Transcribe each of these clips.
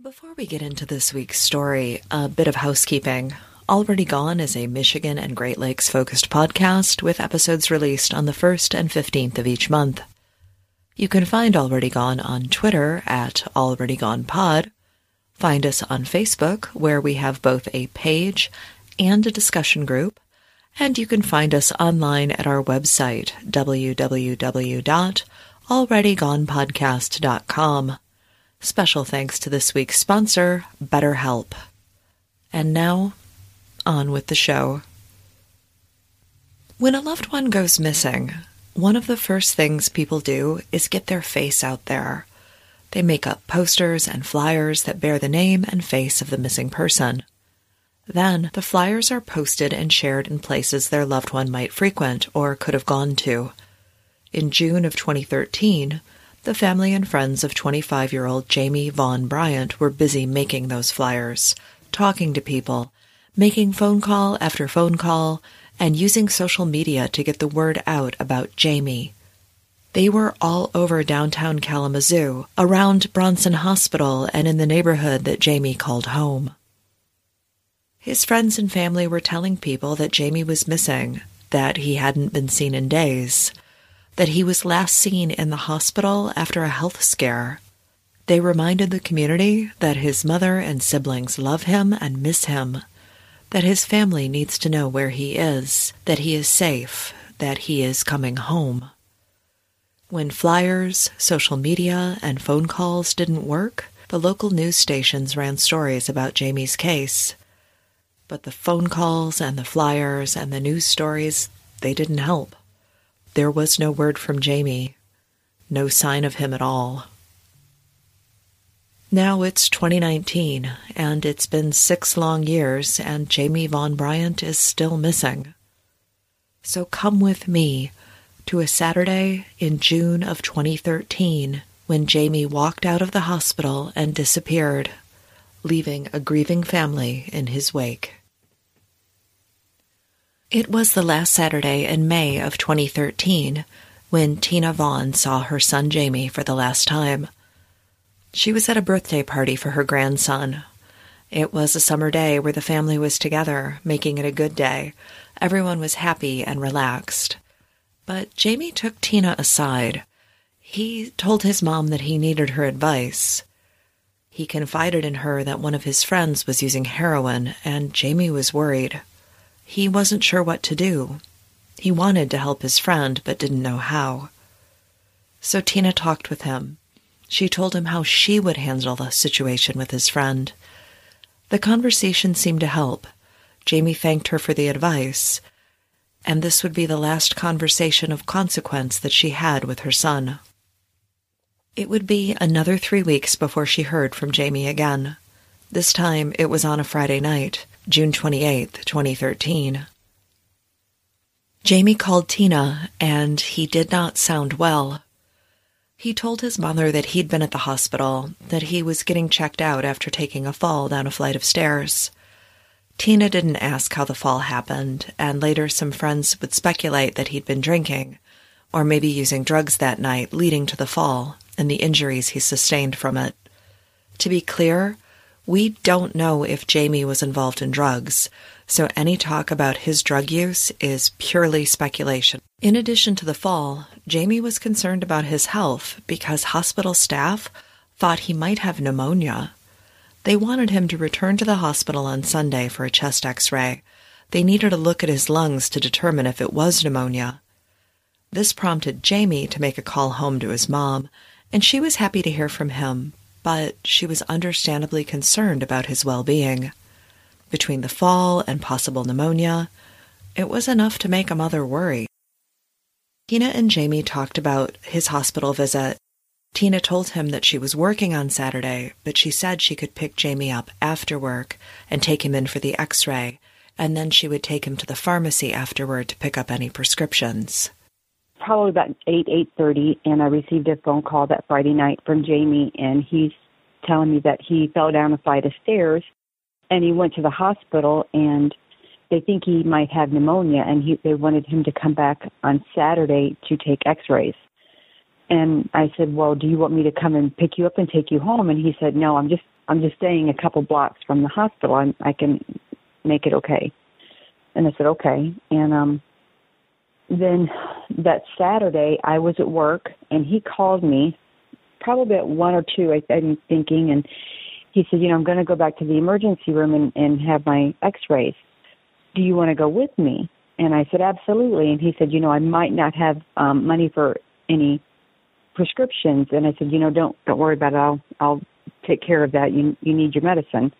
Before we get into this week's story, a bit of housekeeping. Already Gone is a Michigan and Great Lakes focused podcast with episodes released on the 1st and 15th of each month. You can find Already Gone on Twitter at Already Gone Pod. Find us on Facebook, where we have both a page and a discussion group. And you can find us online at our website, www.alreadygonepodcast.com. Special thanks to this week's sponsor, BetterHelp. And now, on with the show. When a loved one goes missing, one of the first things people do is get their face out there. They make up posters and flyers that bear the name and face of the missing person. Then, the flyers are posted and shared in places their loved one might frequent or could have gone to. In June of 2013, the family and friends of 25 year old Jayme Vaughn Bryant were busy making those flyers, talking to people, making phone call after phone call, and using social media to get the word out about Jayme. They were all over downtown Kalamazoo, around Bronson Hospital, and in the neighborhood that Jayme called home. His friends and family were telling people that Jayme was missing, that he hadn't been seen in days, that he was last seen in the hospital after a health scare. They reminded the community that his mother and siblings love him and miss him, that his family needs to know where he is, that he is safe, that he is coming home. When flyers, social media, and phone calls didn't work, the local news stations ran stories about Jayme's case. But the phone calls and the flyers and the news stories, they didn't help. There was no word from Jayme, no sign of him at all. Now it's 2019, and it's been six long years, and Jayme Vaughn Bryant is still missing. So come with me to a Saturday in June of 2013 when Jayme walked out of the hospital and disappeared, leaving a grieving family in his wake. It was the last Saturday in May of 2013 when Tina Vaughn saw her son Jayme for the last time. She was at a birthday party for her grandson. It was a summer day where the family was together, making it a good day. Everyone was happy and relaxed. But Jayme took Tina aside. He told his mom that he needed her advice. He confided in her that one of his friends was using heroin, and Jayme was worried. He wasn't sure what to do. He wanted to help his friend, but didn't know how. So Tina talked with him. She told him how she would handle the situation with his friend. The conversation seemed to help. Jayme thanked her for the advice, and this would be the last conversation of consequence that she had with her son. It would be another three weeks before she heard from Jayme again. This time it was on a Friday night, June 28, 2013. Jayme called Tina, and he did not sound well. He told his mother that he'd been at the hospital, that he was getting checked out after taking a fall down a flight of stairs. Tina didn't ask how the fall happened, and later some friends would speculate that he'd been drinking, or maybe using drugs that night, leading to the fall and the injuries he sustained from it. To be clear, we don't know if Jayme was involved in drugs, so any talk about his drug use is purely speculation. In addition to the fall, Jayme was concerned about his health because hospital staff thought he might have pneumonia. They wanted him to return to the hospital on Sunday for a chest x ray. They needed a look at his lungs to determine if it was pneumonia. This prompted Jayme to make a call home to his mom, and she was happy to hear from him, but she was understandably concerned about his well being. Between the fall and possible pneumonia, it was enough to make a mother worry. Tina and Jayme talked about his hospital visit. Tina told him that she was working on Saturday, but she said she could pick Jayme up after work and take him in for the x ray, and then she would take him to the pharmacy afterward to pick up any prescriptions. Probably about 8, 8.30, and I received a phone call that Friday night from Jayme, and he's telling me that he fell down a flight of stairs, and he went to the hospital, and they think he might have pneumonia, and he, they wanted him to come back on Saturday to take x-rays. And I said, "Well, do you want me to come and pick you up and take you home?" And he said, "No, I'm just I'm just staying a couple blocks from the hospital. I'm, I can make it okay." And I said, "Okay." And um then that Saturday, I was at work, and he called me probably at one or two. I, I'm thinking, and he said, "You know, I'm going to go back to the emergency room and, and have my X-rays. Do you want to go with me?" And I said, "Absolutely." And he said, "You know, I might not have um, money for any prescriptions and I said, you know, don't don't worry about it. I'll I'll take care of that. You you need your medicine.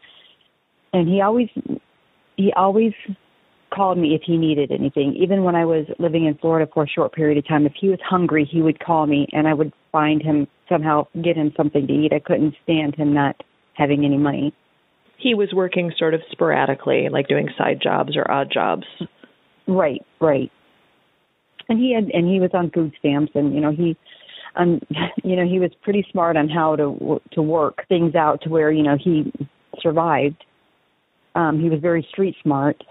And he always he always called me if he needed anything. Even when I was living in Florida for a short period of time, if he was hungry, he would call me and I would find him somehow get him something to eat. I couldn't stand him not having any money. He was working sort of sporadically, like doing side jobs or odd jobs. Right, right. And he had and he was on food stamps and you know he um, you know, he was pretty smart on how to to work things out to where you know he survived. Um, he was very street smart.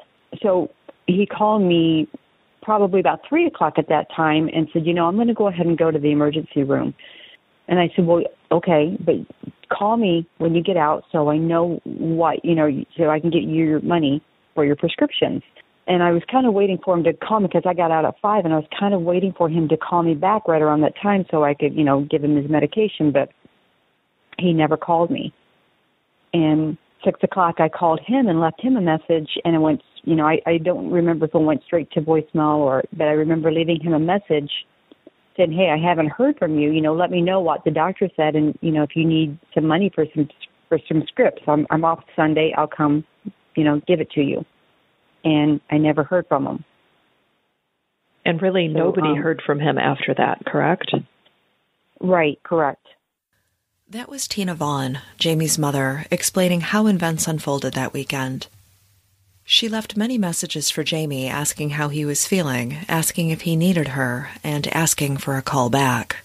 So he called me probably about three o'clock at that time and said, you know, I'm going to go ahead and go to the emergency room. And I said, well, okay, but call me when you get out so I know what you know, so I can get you your money for your prescriptions and I was kind of waiting for him to call me because I got out at five, and I was kind of waiting for him to call me back right around that time so I could, you know, give him his medication. But he never called me. And six o'clock, I called him and left him a message, and it went, you know, I I don't remember if it went straight to voicemail or, but I remember leaving him a message saying, "Hey, I haven't heard from you. You know, let me know what the doctor said, and you know, if you need some money for some for some scripts, I'm I'm off Sunday. I'll come, you know, give it to you." and I never heard from him. And really, so, nobody um, heard from him after that, correct? Right, correct. That was Tina Vaughn, Jayme's mother, explaining how events unfolded that weekend. She left many messages for Jayme asking how he was feeling, asking if he needed her, and asking for a call back.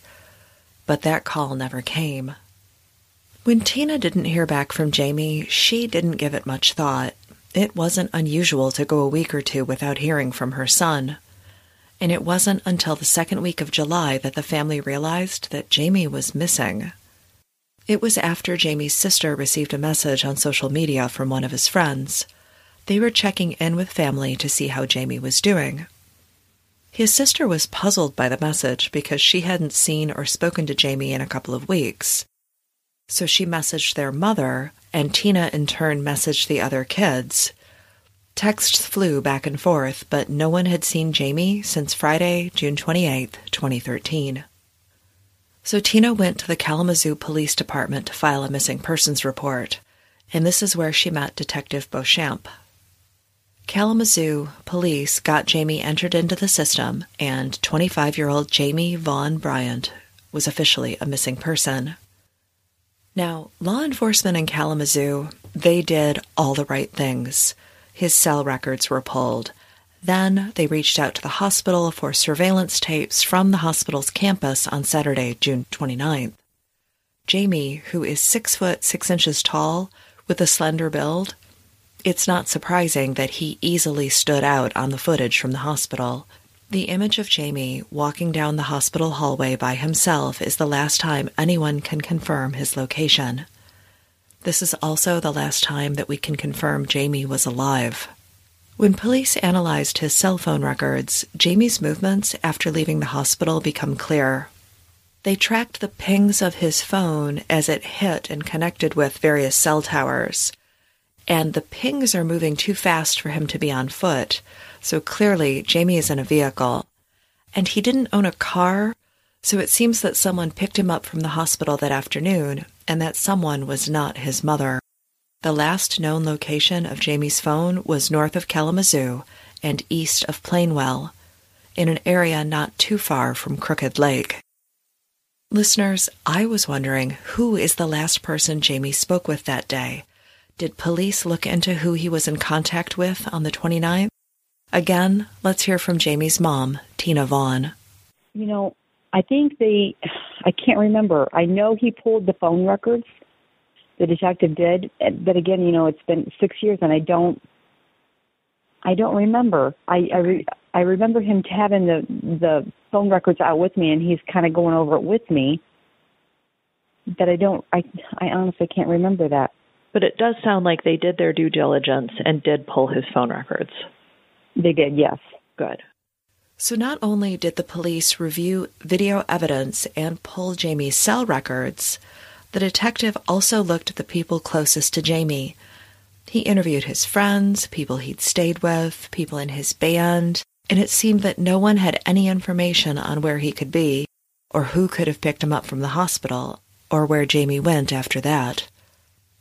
But that call never came. When Tina didn't hear back from Jayme, she didn't give it much thought. It wasn't unusual to go a week or two without hearing from her son. And it wasn't until the second week of July that the family realized that Jayme was missing. It was after Jayme's sister received a message on social media from one of his friends. They were checking in with family to see how Jayme was doing. His sister was puzzled by the message because she hadn't seen or spoken to Jayme in a couple of weeks. So she messaged their mother, and Tina in turn messaged the other kids. Texts flew back and forth, but no one had seen Jayme since Friday, June 28, 2013. So Tina went to the Kalamazoo Police Department to file a missing persons report, and this is where she met Detective Beauchamp. Kalamazoo police got Jayme entered into the system, and 25 year old Jayme Vaughn Bryant was officially a missing person. Now, law enforcement in Kalamazoo, they did all the right things. His cell records were pulled. Then they reached out to the hospital for surveillance tapes from the hospital's campus on Saturday, June 29th. Jayme, who is six foot six inches tall with a slender build, it's not surprising that he easily stood out on the footage from the hospital. The image of Jayme walking down the hospital hallway by himself is the last time anyone can confirm his location. This is also the last time that we can confirm Jayme was alive. When police analyzed his cell phone records, Jayme's movements after leaving the hospital become clear. They tracked the pings of his phone as it hit and connected with various cell towers. And the pings are moving too fast for him to be on foot, so clearly, Jayme is in a vehicle. And he didn't own a car, so it seems that someone picked him up from the hospital that afternoon, and that someone was not his mother. The last known location of Jayme's phone was north of Kalamazoo and east of Plainwell, in an area not too far from Crooked Lake. Listeners, I was wondering who is the last person Jayme spoke with that day? Did police look into who he was in contact with on the 29th? Again, let's hear from Jayme's mom, Tina Vaughn. You know, I think they, I can't remember. I know he pulled the phone records. The detective did, but again, you know, it's been six years, and I don't, I don't remember. I I, re, I remember him having the the phone records out with me, and he's kind of going over it with me. But I don't. I I honestly can't remember that. But it does sound like they did their due diligence and did pull his phone records. They did, yes. Good. So not only did the police review video evidence and pull Jayme's cell records, the detective also looked at the people closest to Jayme. He interviewed his friends, people he'd stayed with, people in his band, and it seemed that no one had any information on where he could be, or who could have picked him up from the hospital, or where Jayme went after that.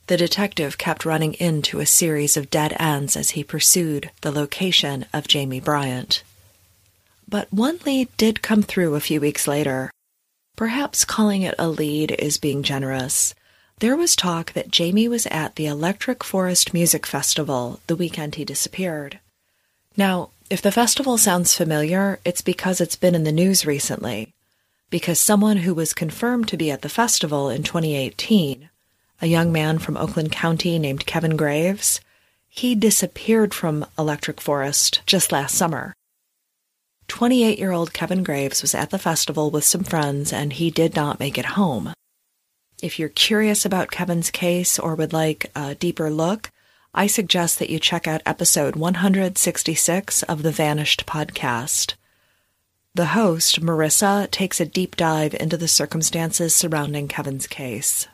The detective kept running into a series of dead ends as he pursued the location of Jayme Bryant. But one lead did come through a few weeks later. Perhaps calling it a lead is being generous. There was talk that Jayme was at the Electric Forest Music Festival the weekend he disappeared. Now, if the festival sounds familiar, it's because it's been in the news recently. Because someone who was confirmed to be at the festival in 2018, a young man from Oakland County named Kevin Graves, he disappeared from Electric Forest just last summer. 28 year old Kevin Graves was at the festival with some friends and he did not make it home. If you're curious about Kevin's case or would like a deeper look, I suggest that you check out episode 166 of the Vanished podcast. The host, Marissa, takes a deep dive into the circumstances surrounding Kevin's case.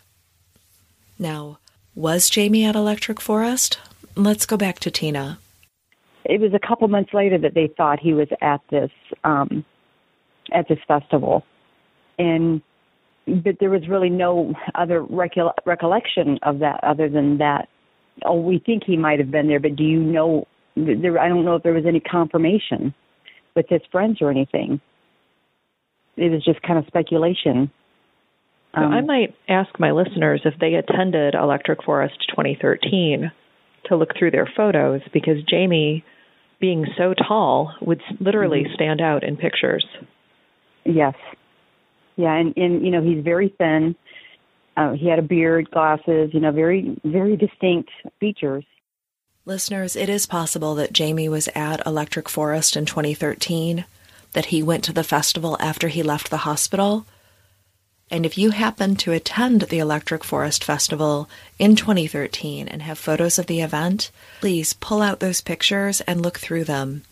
Now, was Jayme at Electric Forest? Let's go back to Tina. It was a couple months later that they thought he was at this um, at this festival, and but there was really no other recol- recollection of that other than that. Oh, we think he might have been there, but do you know? There, I don't know if there was any confirmation with his friends or anything. It was just kind of speculation. So I might ask my listeners if they attended Electric Forest 2013 to look through their photos because Jayme, being so tall, would literally Mhm. stand out in pictures. Yes. Yeah, and and you know he's very thin. Uh, he had a beard, glasses. You know, very very distinct features. Listeners, it is possible that Jayme was at Electric Forest in 2013, that he went to the festival after he left the hospital. And if you happen to attend the Electric Forest Festival in 2013 and have photos of the event, please pull out those pictures and look through them.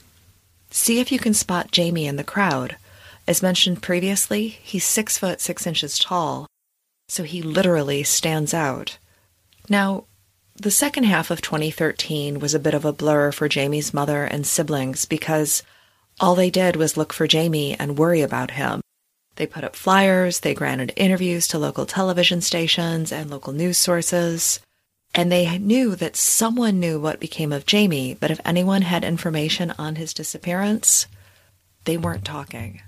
See if you can spot Jayme in the crowd. As mentioned previously, he's six foot six inches tall, so he literally stands out. Now, the second half of 2013 was a bit of a blur for Jayme's mother and siblings because all they did was look for Jayme and worry about him. They put up flyers, they granted interviews to local television stations and local news sources, and they knew that someone knew what became of Jayme, but if anyone had information on his disappearance, they weren't talking.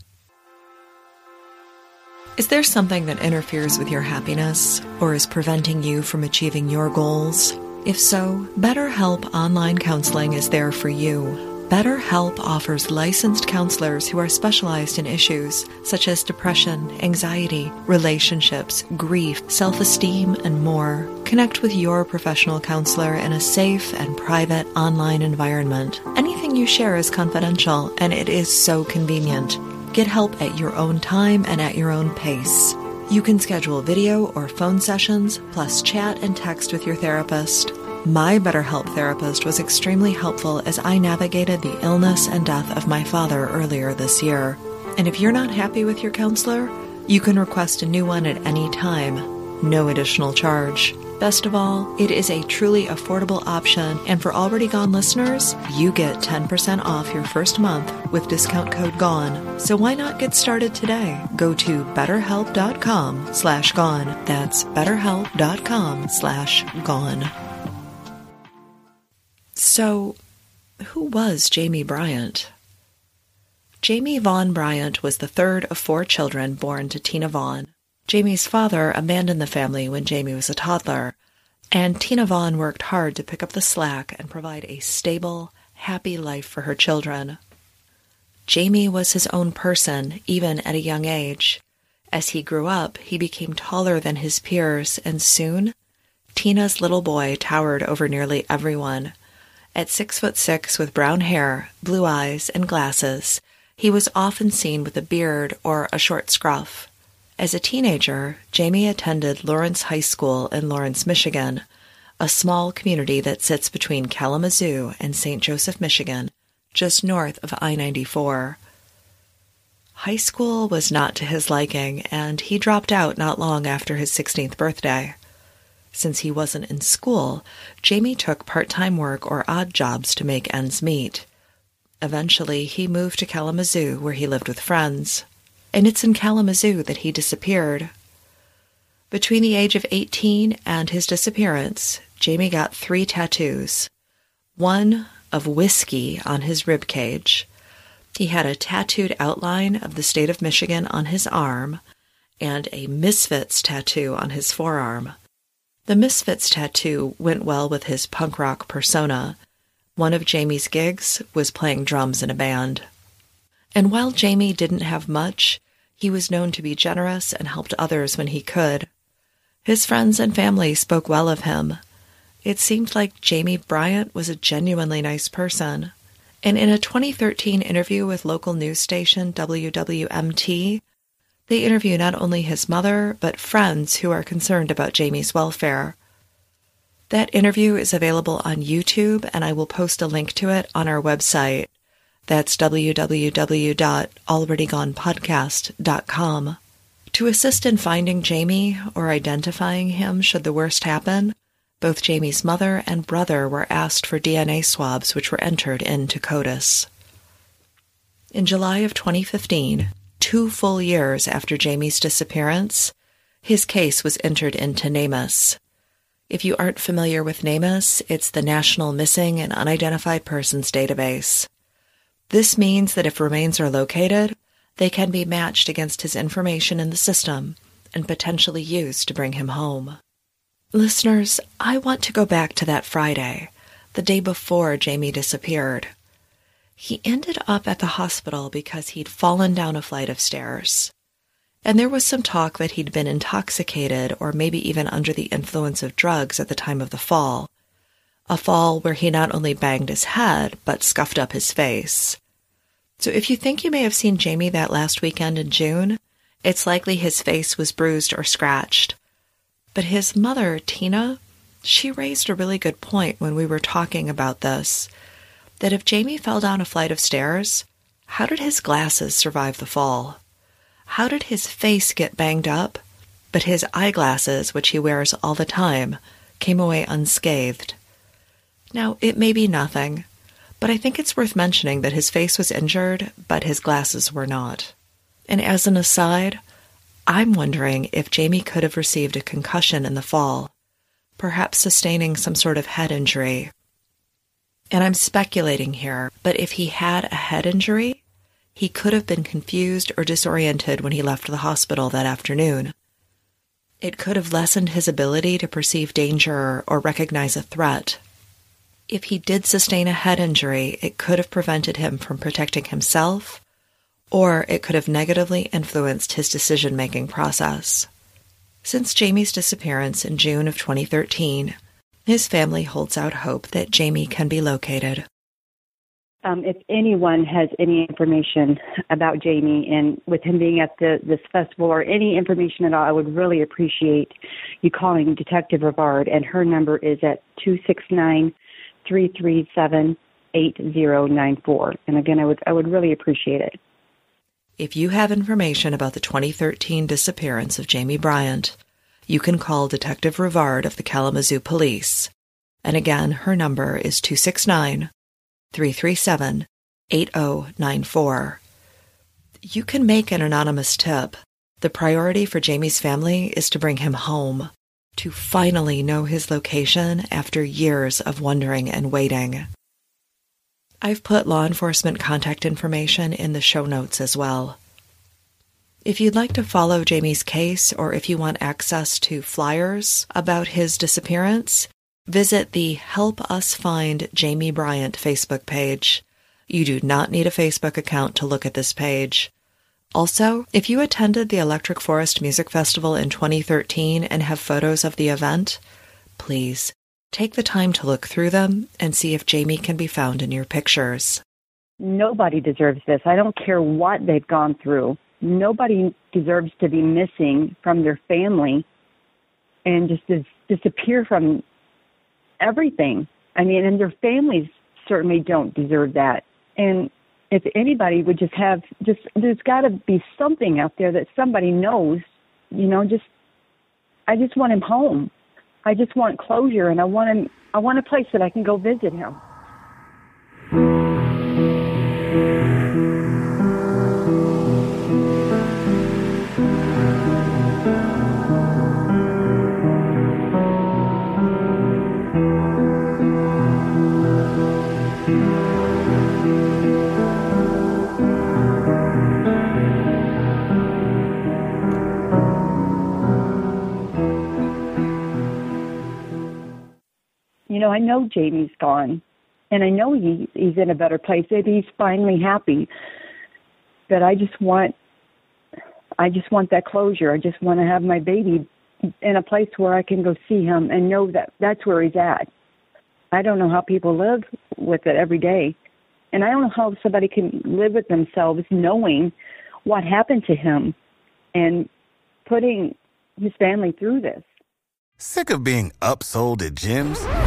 Is there something that interferes with your happiness or is preventing you from achieving your goals? If so, BetterHelp Online Counseling is there for you. BetterHelp offers licensed counselors who are specialized in issues such as depression, anxiety, relationships, grief, self esteem, and more. Connect with your professional counselor in a safe and private online environment. Anything you share is confidential, and it is so convenient. Get help at your own time and at your own pace. You can schedule video or phone sessions, plus chat and text with your therapist. My BetterHelp therapist was extremely helpful as I navigated the illness and death of my father earlier this year. And if you're not happy with your counselor, you can request a new one at any time, no additional charge. Best of all, it is a truly affordable option, and for already gone listeners, you get 10% off your first month with discount code GONE. So why not get started today? Go to betterhelp.com slash gone. That's betterhelp.com slash gone. So, who was Jayme Bryant? Jayme Vaughn Bryant was the third of four children born to Tina Vaughn. Jayme's father abandoned the family when Jayme was a toddler, and Tina Vaughn worked hard to pick up the slack and provide a stable, happy life for her children. Jayme was his own person, even at a young age. As he grew up, he became taller than his peers, and soon, Tina's little boy towered over nearly everyone. At six foot six with brown hair, blue eyes, and glasses, he was often seen with a beard or a short scruff. As a teenager, Jayme attended Lawrence High School in Lawrence, Michigan, a small community that sits between Kalamazoo and St. Joseph, Michigan, just north of I 94. High school was not to his liking, and he dropped out not long after his 16th birthday. Since he wasn't in school, Jayme took part time work or odd jobs to make ends meet. Eventually, he moved to Kalamazoo, where he lived with friends and it's in Kalamazoo that he disappeared. Between the age of 18 and his disappearance, Jayme got three tattoos. One of whiskey on his rib cage. He had a tattooed outline of the state of Michigan on his arm and a Misfits tattoo on his forearm. The Misfits tattoo went well with his punk rock persona. One of Jayme's gigs was playing drums in a band. And while Jayme didn't have much, he was known to be generous and helped others when he could. His friends and family spoke well of him. It seemed like Jayme Bryant was a genuinely nice person. And in a 2013 interview with local news station WWMT, they interview not only his mother, but friends who are concerned about Jayme's welfare. That interview is available on YouTube, and I will post a link to it on our website. That's www.alreadygonepodcast.com. To assist in finding Jayme or identifying him should the worst happen, both Jayme's mother and brother were asked for DNA swabs which were entered into CODIS. In July of 2015, two full years after Jayme's disappearance, his case was entered into NamUs. If you aren't familiar with NamUs, it's the National Missing and Unidentified Persons Database. This means that if remains are located, they can be matched against his information in the system and potentially used to bring him home. Listeners, I want to go back to that Friday, the day before Jayme disappeared. He ended up at the hospital because he'd fallen down a flight of stairs. And there was some talk that he'd been intoxicated or maybe even under the influence of drugs at the time of the fall, a fall where he not only banged his head, but scuffed up his face. So if you think you may have seen Jayme that last weekend in June, it's likely his face was bruised or scratched. But his mother, Tina, she raised a really good point when we were talking about this that if Jayme fell down a flight of stairs, how did his glasses survive the fall? How did his face get banged up, but his eyeglasses, which he wears all the time, came away unscathed? Now, it may be nothing, but I think it's worth mentioning that his face was injured, but his glasses were not. And as an aside, I'm wondering if Jayme could have received a concussion in the fall, perhaps sustaining some sort of head injury. And I'm speculating here, but if he had a head injury, he could have been confused or disoriented when he left the hospital that afternoon. It could have lessened his ability to perceive danger or recognize a threat. If he did sustain a head injury, it could have prevented him from protecting himself, or it could have negatively influenced his decision making process. Since Jayme's disappearance in June of 2013, his family holds out hope that Jayme can be located. Um, if anyone has any information about Jayme and with him being at the, this festival or any information at all, I would really appreciate you calling Detective Rivard, and her number is at 269 337 8094. And again, I would, I would really appreciate it. If you have information about the 2013 disappearance of Jayme Bryant, you can call Detective Rivard of the Kalamazoo Police. And again, her number is 269 337 8094. You can make an anonymous tip. The priority for Jayme's family is to bring him home to finally know his location after years of wondering and waiting. I've put law enforcement contact information in the show notes as well. If you'd like to follow Jayme's case or if you want access to flyers about his disappearance, visit the Help Us Find Jayme Bryant Facebook page. You do not need a Facebook account to look at this page. Also, if you attended the Electric Forest Music Festival in 2013 and have photos of the event, please take the time to look through them and see if Jayme can be found in your pictures. Nobody deserves this. I don't care what they've gone through. Nobody deserves to be missing from their family and just dis- disappear from everything. I mean, and their families certainly don't deserve that. And if anybody would just have just there's got to be something out there that somebody knows you know just i just want him home i just want closure and i want him i want a place that i can go visit him I know Jayme's gone, and I know he he's in a better place. That he's finally happy. But I just want, I just want that closure. I just want to have my baby in a place where I can go see him and know that that's where he's at. I don't know how people live with it every day. And I don't know how somebody can live with themselves knowing what happened to him and putting his family through this. Sick of being upsold at gyms?